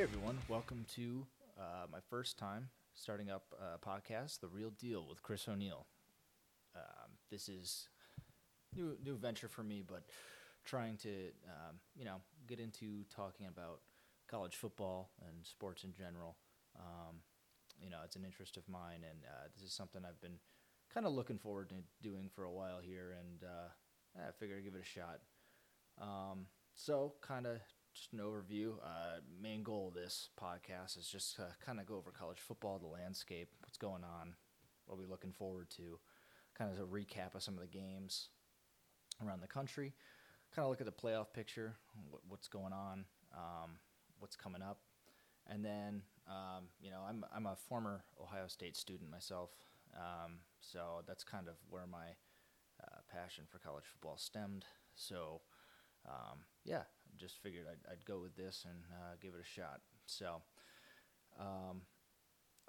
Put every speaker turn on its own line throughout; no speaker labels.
Hey everyone, welcome to uh, my first time starting up a podcast, The Real Deal with Chris O'Neill. Um, this is new new venture for me, but trying to um, you know get into talking about college football and sports in general. Um, you know, it's an interest of mine, and uh, this is something I've been kind of looking forward to doing for a while here, and uh, I figured I'd give it a shot. Um, so, kind of just an overview. Uh, main goal of this podcast is just to kind of go over college football, the landscape, what's going on, what we're looking forward to, kind of a recap of some of the games around the country, kind of look at the playoff picture, what, what's going on, um, what's coming up, and then um, you know I'm I'm a former Ohio State student myself, um, so that's kind of where my uh, passion for college football stemmed. So um, yeah, just figured I'd, I'd, go with this and uh, give it a shot. So, um,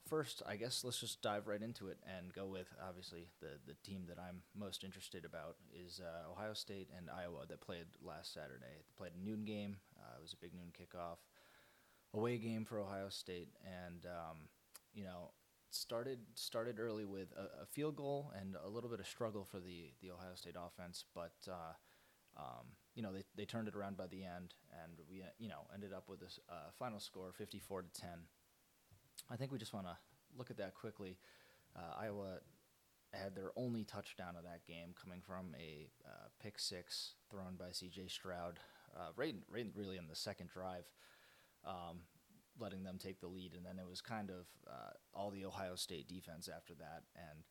first, I guess let's just dive right into it and go with obviously the the team that I'm most interested about is uh, Ohio State and Iowa that played last Saturday. They played a noon game. Uh, it was a big noon kickoff, away game for Ohio State, and um, you know started started early with a, a, field goal and a little bit of struggle for the the Ohio State offense, but uh, um, you know, they, they turned it around by the end, and we, uh, you know, ended up with this uh, final score 54 to 10. I think we just want to look at that quickly. Uh, Iowa had their only touchdown of that game coming from a uh, pick six thrown by C.J. Stroud, uh, right, right, really in the second drive, um, letting them take the lead, and then it was kind of uh, all the Ohio State defense after that, and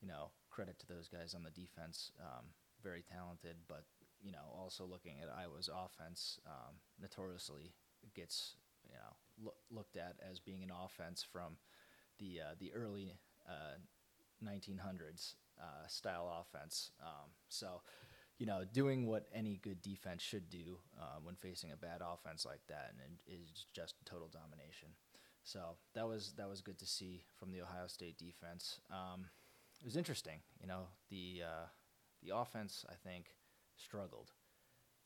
you know, credit to those guys on the defense, um, very talented, but you know, also looking at Iowa's offense, um, notoriously gets you know lo- looked at as being an offense from the uh, the early uh, 1900s uh, style offense. Um, so, you know, doing what any good defense should do uh, when facing a bad offense like that, and is just total domination. So that was that was good to see from the Ohio State defense. Um, it was interesting, you know, the uh, the offense. I think struggled.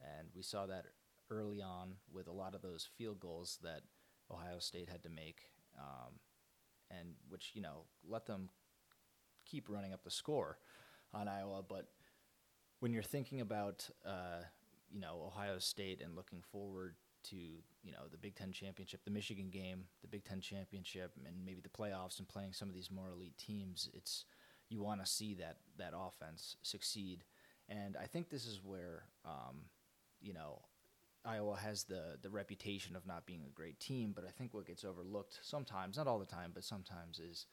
And we saw that early on with a lot of those field goals that Ohio State had to make, um, and which, you know, let them keep running up the score on Iowa. But when you're thinking about, uh, you know, Ohio State and looking forward to, you know, the Big Ten championship, the Michigan game, the Big Ten championship, and maybe the playoffs and playing some of these more elite teams, it's you want to see that that offense succeed and I think this is where, um, you know, Iowa has the the reputation of not being a great team, but I think what gets overlooked sometimes, not all the time, but sometimes is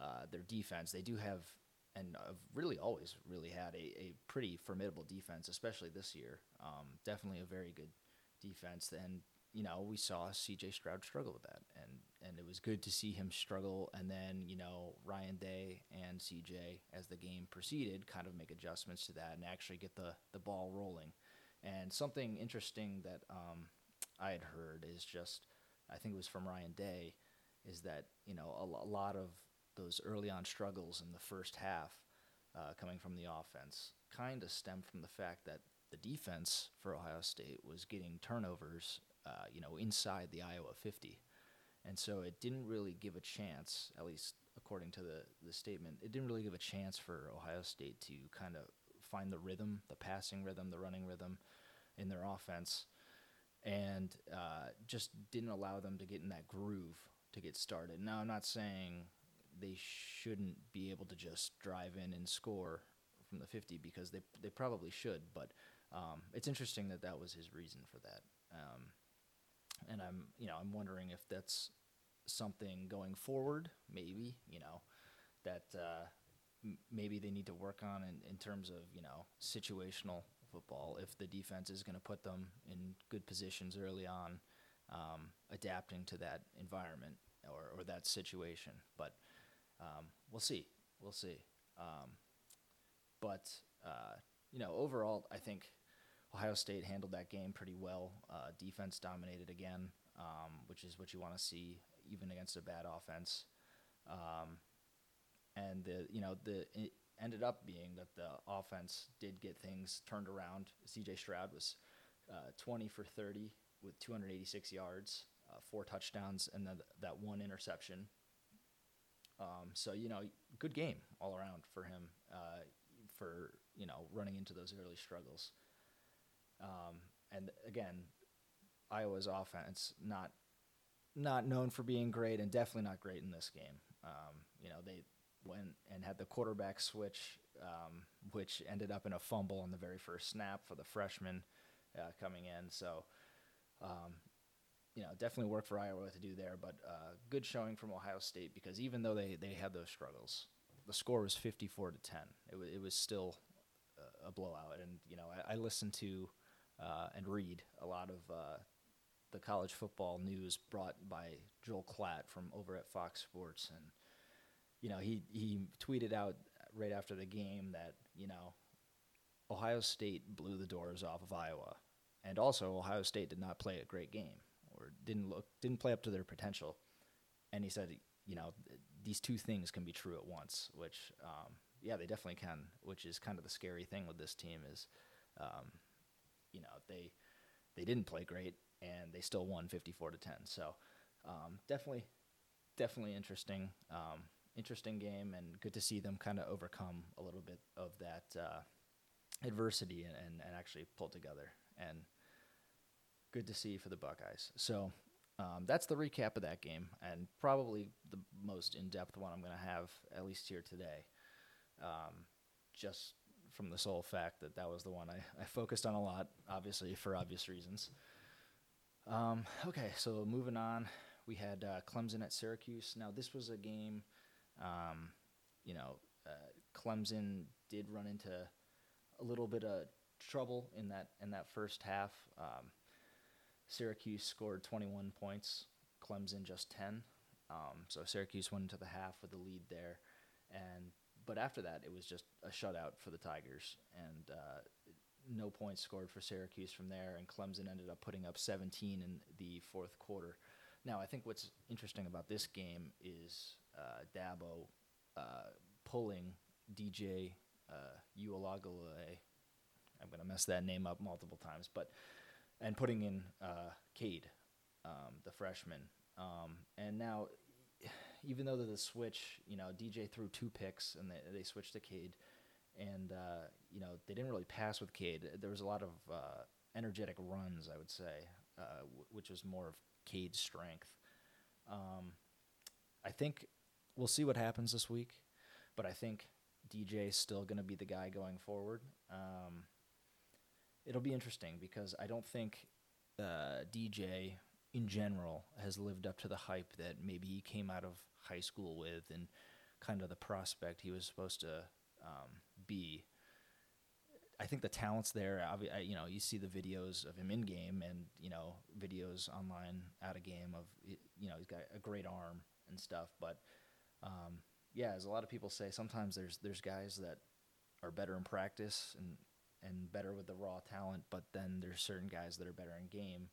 uh, their defense. They do have, and I've really always really had a, a pretty formidable defense, especially this year. Um, definitely a very good defense, and you know we saw C.J. Stroud struggle with that, and and was good to see him struggle. And then you know Ryan Day and CJ as the game proceeded, kind of make adjustments to that and actually get the the ball rolling. And something interesting that um, I had heard is just, I think it was from Ryan Day, is that you know a, a lot of those early on struggles in the first half, uh, coming from the offense, kind of stemmed from the fact that the defense for Ohio State was getting turnovers, uh, you know, inside the Iowa 50. And so it didn't really give a chance, at least according to the, the statement, it didn't really give a chance for Ohio State to kind of find the rhythm, the passing rhythm, the running rhythm in their offense, and uh, just didn't allow them to get in that groove to get started. Now, I'm not saying they shouldn't be able to just drive in and score from the 50 because they, they probably should, but um, it's interesting that that was his reason for that. Um, and I'm you know I'm wondering if that's something going forward, maybe you know that uh, m- maybe they need to work on in, in terms of you know situational football. If the defense is going to put them in good positions early on, um, adapting to that environment or, or that situation, but um, we'll see. We'll see. Um, but uh, you know, overall, I think Ohio State handled that game pretty well. Uh, defense dominated again, um, which is what you want to see even against a bad offense. Um, and the you know the it ended up being that the offense did get things turned around. C.J. Stroud was uh, 20 for 30 with 286 yards, uh, four touchdowns, and then that one interception. Um, so you know, good game all around for him. Uh, for you know, running into those early struggles. Um, and again, Iowa's offense not not known for being great, and definitely not great in this game. Um, you know, they went and had the quarterback switch, um, which ended up in a fumble on the very first snap for the freshman uh, coming in. So, um, you know, definitely work for Iowa to do there, but uh, good showing from Ohio State because even though they, they had those struggles, the score was 54 to 10. It, w- it was still a, a blowout. And, you know, I, I listened to uh, and read a lot of uh, the college football news brought by Joel Klatt from over at Fox Sports. And, you know, he, he tweeted out right after the game that, you know, Ohio State blew the doors off of Iowa. And also, Ohio State did not play a great game or didn't look didn't play up to their potential. And he said, you know, these two things can be true at once. Which, um, yeah, they definitely can. Which is kind of the scary thing with this team is, um, you know, they they didn't play great and they still won 54 to 10. So um, definitely, definitely interesting, um, interesting game, and good to see them kind of overcome a little bit of that uh, adversity and, and, and actually pull together. And good to see for the Buckeyes. So um, that's the recap of that game, and probably the most in-depth one I'm going to have at least here today. Um, just from the sole fact that that was the one I, I focused on a lot, obviously for obvious reasons. Um, okay, so moving on, we had uh, Clemson at Syracuse. Now this was a game, um, you know, uh, Clemson did run into a little bit of trouble in that in that first half. Um, Syracuse scored 21 points, Clemson just 10. Um, so Syracuse went into the half with the lead there, and but after that it was just a shutout for the Tigers, and uh, no points scored for Syracuse from there, and Clemson ended up putting up 17 in the fourth quarter. Now I think what's interesting about this game is uh, Dabo uh, pulling DJ uh, Ualagale. I'm going to mess that name up multiple times, but and putting in uh, Cade, um, the freshman. Um, and now, even though the switch, you know, DJ threw two picks and they, they switched to Cade, and uh, you know they didn't really pass with Cade. There was a lot of uh, energetic runs, I would say, uh, w- which was more of Cade's strength. Um, I think we'll see what happens this week, but I think DJ is still going to be the guy going forward. Um, it'll be interesting because I don't think uh, DJ in general has lived up to the hype that maybe he came out of high school with and kind of the prospect he was supposed to um, be. I think the talent's there. I, you know, you see the videos of him in game and you know videos online out of game of you know he's got a great arm and stuff. But um, yeah, as a lot of people say, sometimes there's there's guys that are better in practice and and better with the raw talent, but then there's certain guys that are better in game,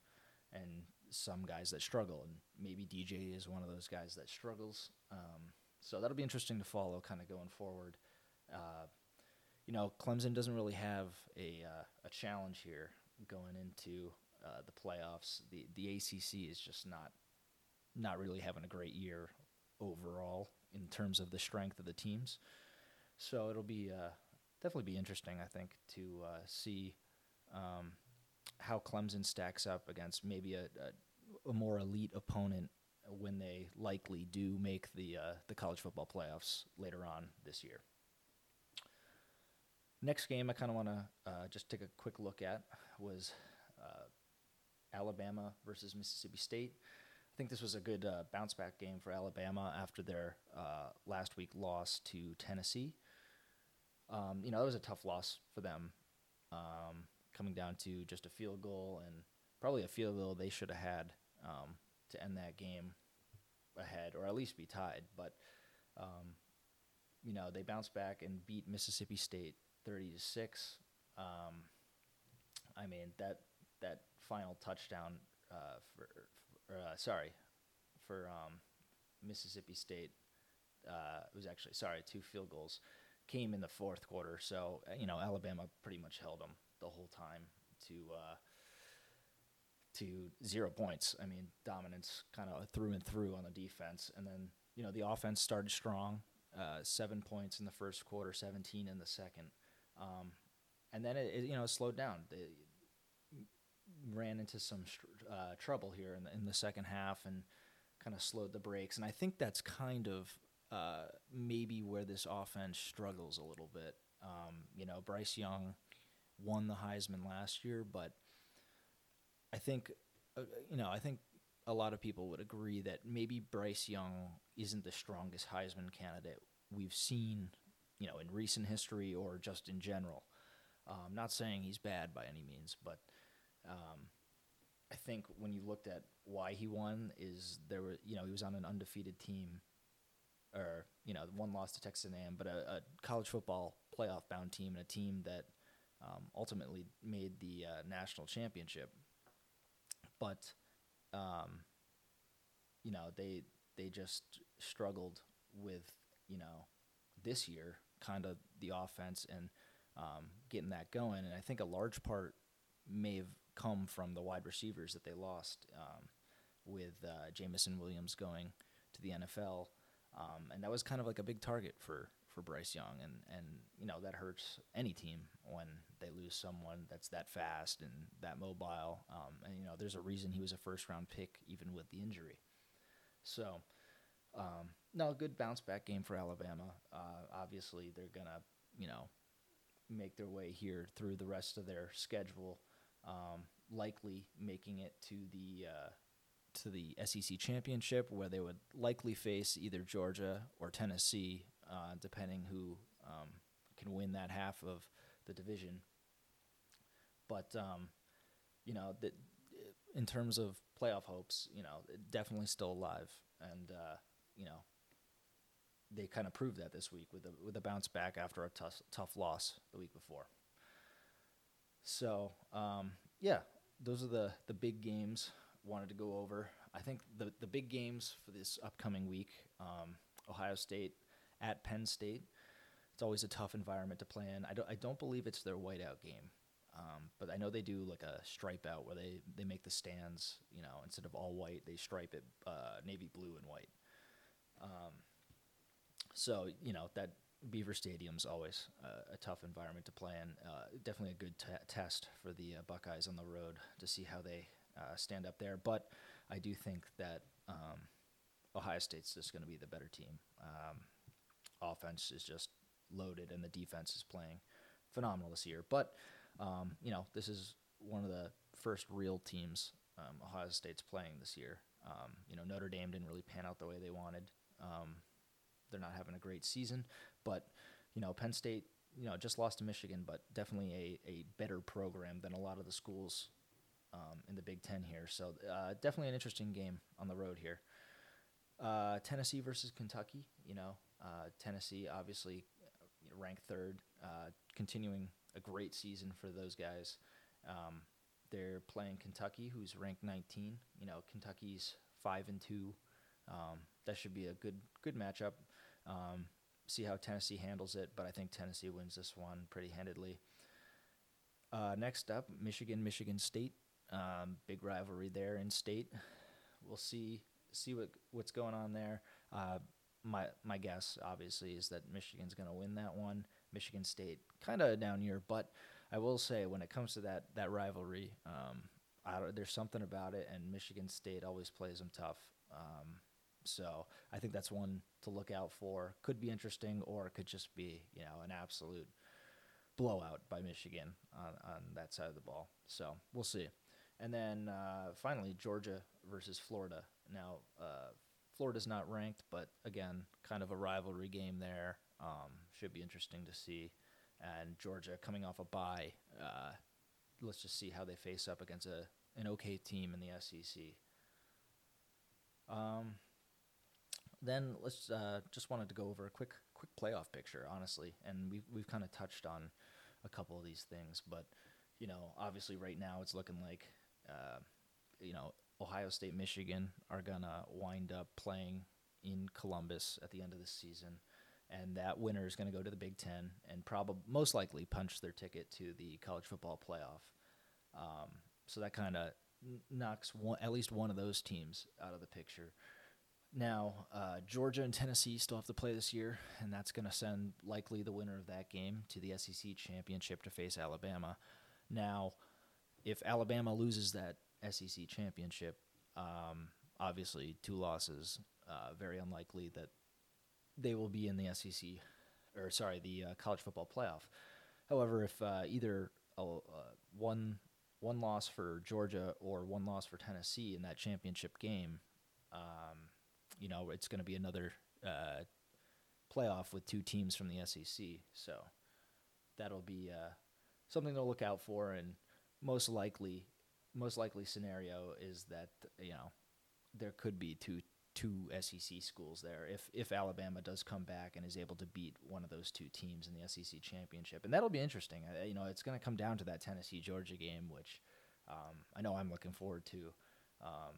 and some guys that struggle, and maybe DJ is one of those guys that struggles. Um, so that'll be interesting to follow, kind of going forward. Uh, you know, Clemson doesn't really have a uh, a challenge here going into uh, the playoffs. The the ACC is just not not really having a great year overall in terms of the strength of the teams. So it'll be uh, definitely be interesting, I think, to uh, see um, how Clemson stacks up against maybe a, a, a more elite opponent when they likely do make the uh, the college football playoffs later on this year. Next game I kind of want to uh, just take a quick look at was uh, Alabama versus Mississippi State. I think this was a good uh, bounce back game for Alabama after their uh, last week loss to Tennessee. Um, you know, that was a tough loss for them, um, coming down to just a field goal and probably a field goal they should have had um, to end that game ahead or at least be tied. But um, you know, they bounced back and beat Mississippi State thirty to six. Um, I mean that that final touchdown uh, for, for uh, sorry for um, Mississippi State uh, it was actually sorry two field goals came in the fourth quarter. So uh, you know Alabama pretty much held them the whole time to uh, to zero points. I mean, dominance kind of through and through on the defense, and then you know the offense started strong, uh, seven points in the first quarter, seventeen in the second, um, and then it, it, you know slowed down. They ran into some uh, trouble here in the, in the second half and kind of slowed the brakes, and I think that's kind of uh, maybe where this offense struggles a little bit. Um, you know, Bryce Young won the Heisman last year, but I think, uh, you know, I think a lot of people would agree that maybe Bryce Young isn't the strongest Heisman candidate we've seen, you know, in recent history or just in general. Um, not saying he's bad by any means, but um, I think when you looked at why he won, is there were you know he was on an undefeated team, or you know one loss to Texas A&M, but a, a college football playoff bound team and a team that um, ultimately made the uh, national championship. But, um, you know, they they just struggled with you know this year kind of the offense and um, getting that going, and I think a large part may have come from the wide receivers that they lost um, with uh, Jameson Williams going to the NFL. Um, and that was kind of like a big target for for Bryce Young, and and you know that hurts any team when they lose someone that's that fast and that mobile. Um, and you know there's a reason he was a first round pick even with the injury. So, um, no, a good bounce back game for Alabama. Uh, obviously, they're gonna you know make their way here through the rest of their schedule, um, likely making it to the uh, to the SEC championship, where they would likely face either Georgia or Tennessee uh, depending who um, can win that half of the division. But um, you know, in terms of playoff hopes, you know, definitely still alive, and uh, you know, they kind of proved that this week with a with a bounce back after a tough tough loss the week before. So um, yeah, those are the the big games wanted to go over. I think the the big games for this upcoming week, um, Ohio State at Penn State. It's always a tough environment to play in. I don't, I don't believe it's their whiteout game, um, but I know they do like a stripe out where they, they make the stands, you know, instead of all white, they stripe it uh, navy blue and white. Um, so, you know, that Beaver Stadium's always a tough environment to play in. Uh, definitely a good t- test for the uh, Buckeyes on the road to see how they uh, stand up there. But I do think that um, Ohio State's just going to be the better team. Um, offense is just loaded and the defense is playing phenomenal this year. But um, you know, this is one of the first real teams um, Ohio State's playing this year. Um, you know, Notre Dame didn't really pan out the way they wanted. Um, they're not having a great season, but you know, Penn State, you know, just lost to Michigan, but definitely a, a better program than a lot of the schools um, in the Big Ten here. So uh, definitely an interesting game on the road here. Uh, Tennessee versus Kentucky. You know, uh, Tennessee, obviously ranked third, uh, continuing a great season for those guys. Um, they're playing Kentucky, who's ranked 19. You know, Kentucky's five and two. Um, that should be a good good matchup. Um, see how Tennessee handles it, but I think Tennessee wins this one pretty handedly. Uh, next up, Michigan, Michigan State. Um, big rivalry there in state. We'll see see what what's going on there. Uh, my my guess obviously is that Michigan's going to win that one. Michigan State kind of down year, but I will say when it comes to that that rivalry, um, there's something about it, and Michigan State always plays them tough. Um, so I think that's one to look out for. Could be interesting, or it could just be you know an absolute blowout by Michigan on, on that side of the ball. So we'll see. And then uh, finally, Georgia versus Florida. Now, uh, Florida's not ranked, but again, kind of a rivalry game there. Um, should be interesting to see. And Georgia coming off a bye. Uh, let's just see how they face up against a an okay team in the SEC. Um, then let's uh, just wanted to go over a quick quick playoff picture, honestly, and we've we've kind of touched on a couple of these things, but you know, obviously right now it's looking like uh, you know Ohio State, Michigan are gonna wind up playing in Columbus at the end of the season, and that winner is gonna go to the Big Ten and probably most likely punch their ticket to the college football playoff. Um, so that kind of knocks one, at least one of those teams out of the picture. Now, uh, Georgia and Tennessee still have to play this year, and that's going to send likely the winner of that game to the SEC championship to face Alabama. Now, if Alabama loses that SEC championship, um, obviously two losses, uh, very unlikely that they will be in the SEC, or sorry, the uh, college football playoff. However, if uh, either a, uh, one one loss for Georgia or one loss for Tennessee in that championship game, um, you know, it's going to be another uh, playoff with two teams from the SEC. So that'll be uh, something to look out for. And most likely, most likely scenario is that you know there could be two two SEC schools there if if Alabama does come back and is able to beat one of those two teams in the SEC championship, and that'll be interesting. I, you know, it's going to come down to that Tennessee Georgia game, which um, I know I'm looking forward to. Um,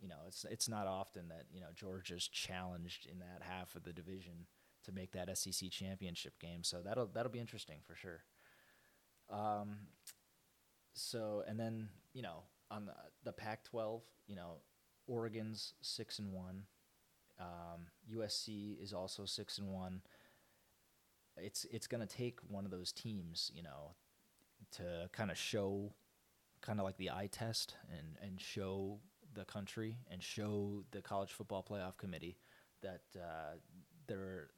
you know, it's it's not often that you know Georgia's challenged in that half of the division to make that SEC championship game. So that'll that'll be interesting for sure. Um, so and then you know on the the Pac-12, you know, Oregon's six and one. Um, USC is also six and one. It's it's gonna take one of those teams, you know, to kind of show, kind of like the eye test and and show the country and show the college football playoff committee that uh, they're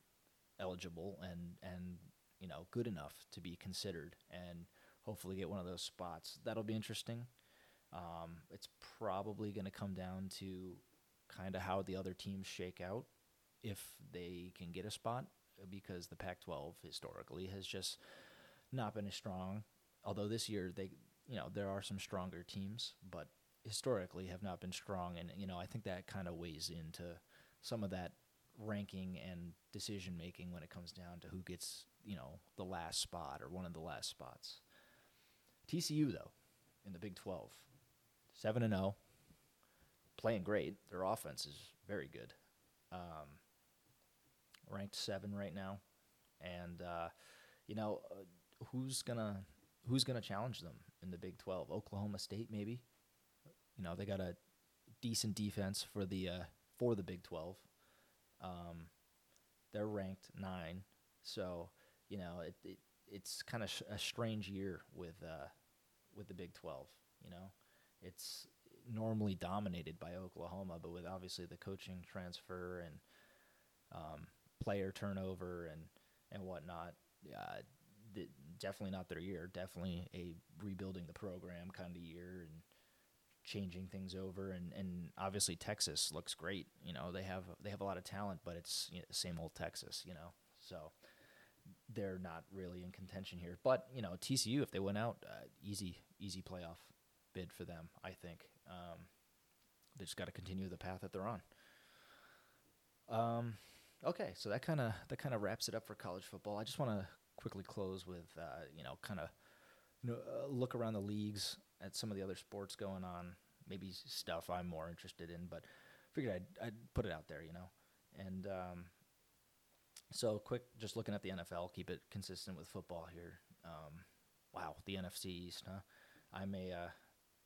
eligible and and you know good enough to be considered and hopefully get one of those spots. That'll be interesting. Um, it's probably going to come down to kind of how the other teams shake out if they can get a spot because the Pac-12 historically has just not been as strong. Although this year they, you know, there are some stronger teams, but historically have not been strong, and you know I think that kind of weighs into some of that ranking and decision making when it comes down to who gets you know the last spot or one of the last spots. TCU though, in the Big Twelve, seven and zero, playing great. Their offense is very good. Um, ranked seven right now, and uh, you know uh, who's gonna who's gonna challenge them in the Big Twelve? Oklahoma State maybe. You know, they got a decent defense for the uh, for the Big Twelve. Um, they're ranked nine, so you know it, it it's kind of sh- a strange year with uh, with the Big Twelve. You know, it's normally dominated by Oklahoma, but with obviously the coaching transfer and um, player turnover and and whatnot, uh, definitely not their year. Definitely a rebuilding the program kind of year and changing things over and, and obviously Texas looks great. You know, they have they have a lot of talent, but it's you know, same old Texas, you know. So they're not really in contention here. But, you know, TCU if they went out, uh, easy easy playoff bid for them, I think. Um, they just got to continue the path that they're on. Um, okay, so that kind of that kind of wraps it up for college football. I just want to quickly close with uh, you know kind of you know, uh, look around the leagues at some of the other sports going on, maybe stuff I'm more interested in, but figured I'd, I'd put it out there, you know. And um, so, quick, just looking at the NFL, keep it consistent with football here. Um, wow, the NFC East, huh? I'm a uh,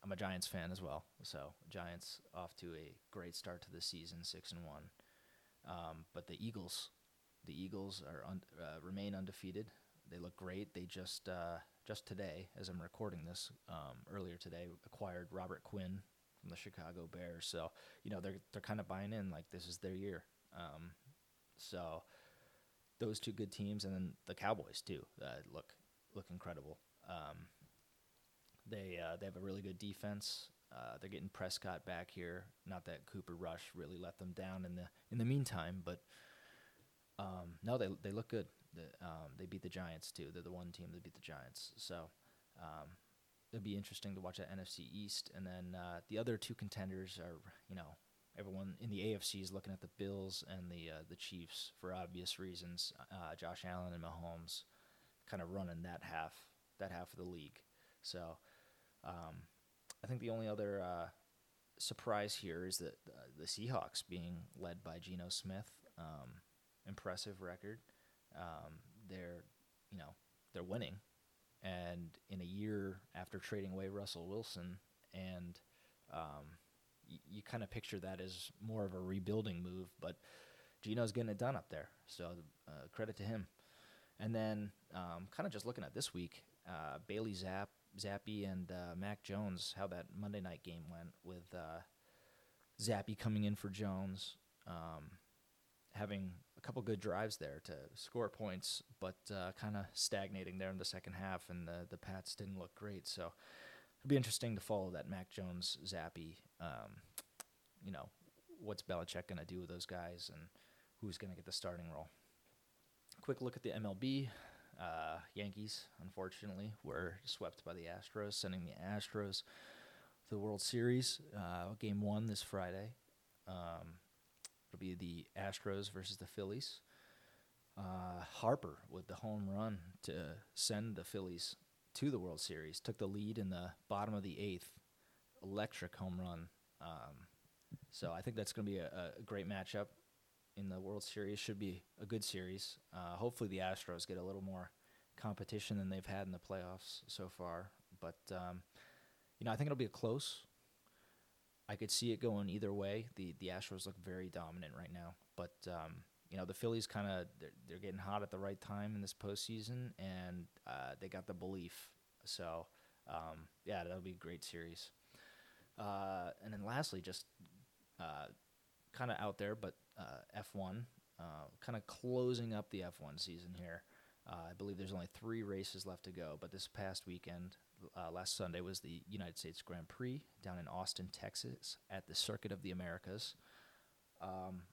I'm a Giants fan as well. So Giants off to a great start to the season, six and one. Um, but the Eagles, the Eagles are un- uh, remain undefeated. They look great. They just uh, just today, as I'm recording this, um, earlier today, acquired Robert Quinn from the Chicago Bears. So you know they're they're kind of buying in, like this is their year. Um, so those two good teams, and then the Cowboys too, uh, look look incredible. Um, they uh, they have a really good defense. Uh, they're getting Prescott back here. Not that Cooper Rush really let them down in the in the meantime, but um, no, they they look good. The, um, they beat the Giants too. They're the one team that beat the Giants. So um, it'll be interesting to watch that NFC East. And then uh, the other two contenders are, you know, everyone in the AFC is looking at the Bills and the uh, the Chiefs for obvious reasons. Uh, Josh Allen and Mahomes kind of running that half that half of the league. So um, I think the only other uh, surprise here is that uh, the Seahawks being led by Geno Smith. Um, impressive record. Um, they're, you know, they're winning, and in a year after trading away Russell Wilson and Um, you kind of picture that as more of a rebuilding move, but Geno's getting it done up there. So uh, credit to him. And then, um, kind of just looking at this week, uh, Bailey Zapp, Zappe, and uh, Mac Jones, how that Monday night game went with uh, Zappe coming in for Jones, um, having a couple good drives there to score points, but uh, kind of stagnating there in the second half, and the the Pats didn't look great. So it'll be interesting to follow that Mac Jones Zappe. Um, you know, what's Belichick going to do with those guys, and who's going to get the starting role? Quick look at the MLB. Uh, Yankees, unfortunately, were swept by the Astros, sending the Astros to the World Series. Uh, game one this Friday. Um, it'll be the Astros versus the Phillies. Uh, Harper with the home run to send the Phillies to the World Series. Took the lead in the bottom of the eighth. Electric home run. Um, so I think that's going to be a, a great matchup in the World Series. Should be a good series. Uh, hopefully the Astros get a little more competition than they've had in the playoffs so far. But um, you know, I think it'll be a close. I could see it going either way. The the Astros look very dominant right now, but um, you know the Phillies kind of they're, they're getting hot at the right time in this postseason, and uh, they got the belief. So um, yeah, that'll be a great series. Uh, and then lastly, just uh, kind of out there, but uh, F1, uh, kind of closing up the F1 season here. Uh, I believe there's only three races left to go, but this past weekend, uh, last Sunday, was the United States Grand Prix down in Austin, Texas, at the Circuit of the Americas. Um,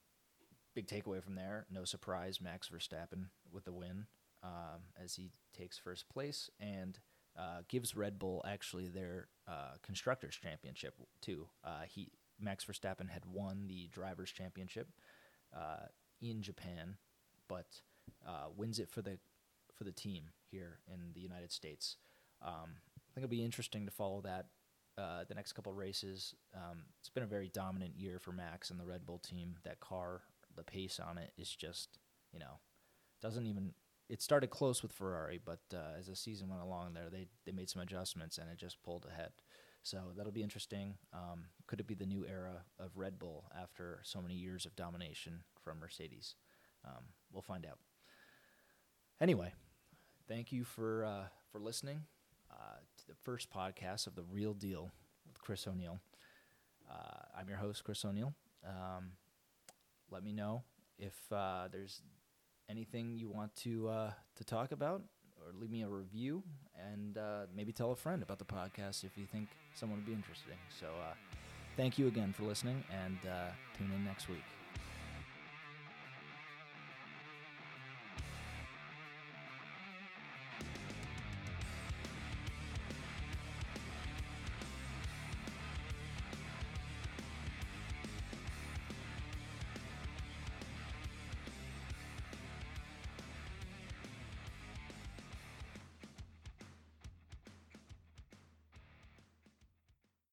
big takeaway from there, no surprise, Max Verstappen with the win um, as he takes first place and uh, gives Red Bull actually their uh, constructors championship too. Uh, he Max Verstappen had won the drivers championship uh, in Japan, but uh, wins it for the for the team here in the United States. Um, I think it'll be interesting to follow that uh, the next couple races. Um, it's been a very dominant year for Max and the Red Bull team. That car, the pace on it is just, you know, doesn't even. It started close with Ferrari, but uh, as the season went along, there they they made some adjustments and it just pulled ahead. So that'll be interesting. Um, could it be the new era of Red Bull after so many years of domination from Mercedes? Um, we'll find out. Anyway, thank you for uh, for listening uh, to the first podcast of the Real Deal with Chris O'Neill. Uh, I'm your host, Chris O'Neill. Um, let me know if uh, there's anything you want to uh, to talk about, or leave me a review, and uh, maybe tell a friend about the podcast if you think someone would be interested. So, uh, thank you again for listening, and tune in next week.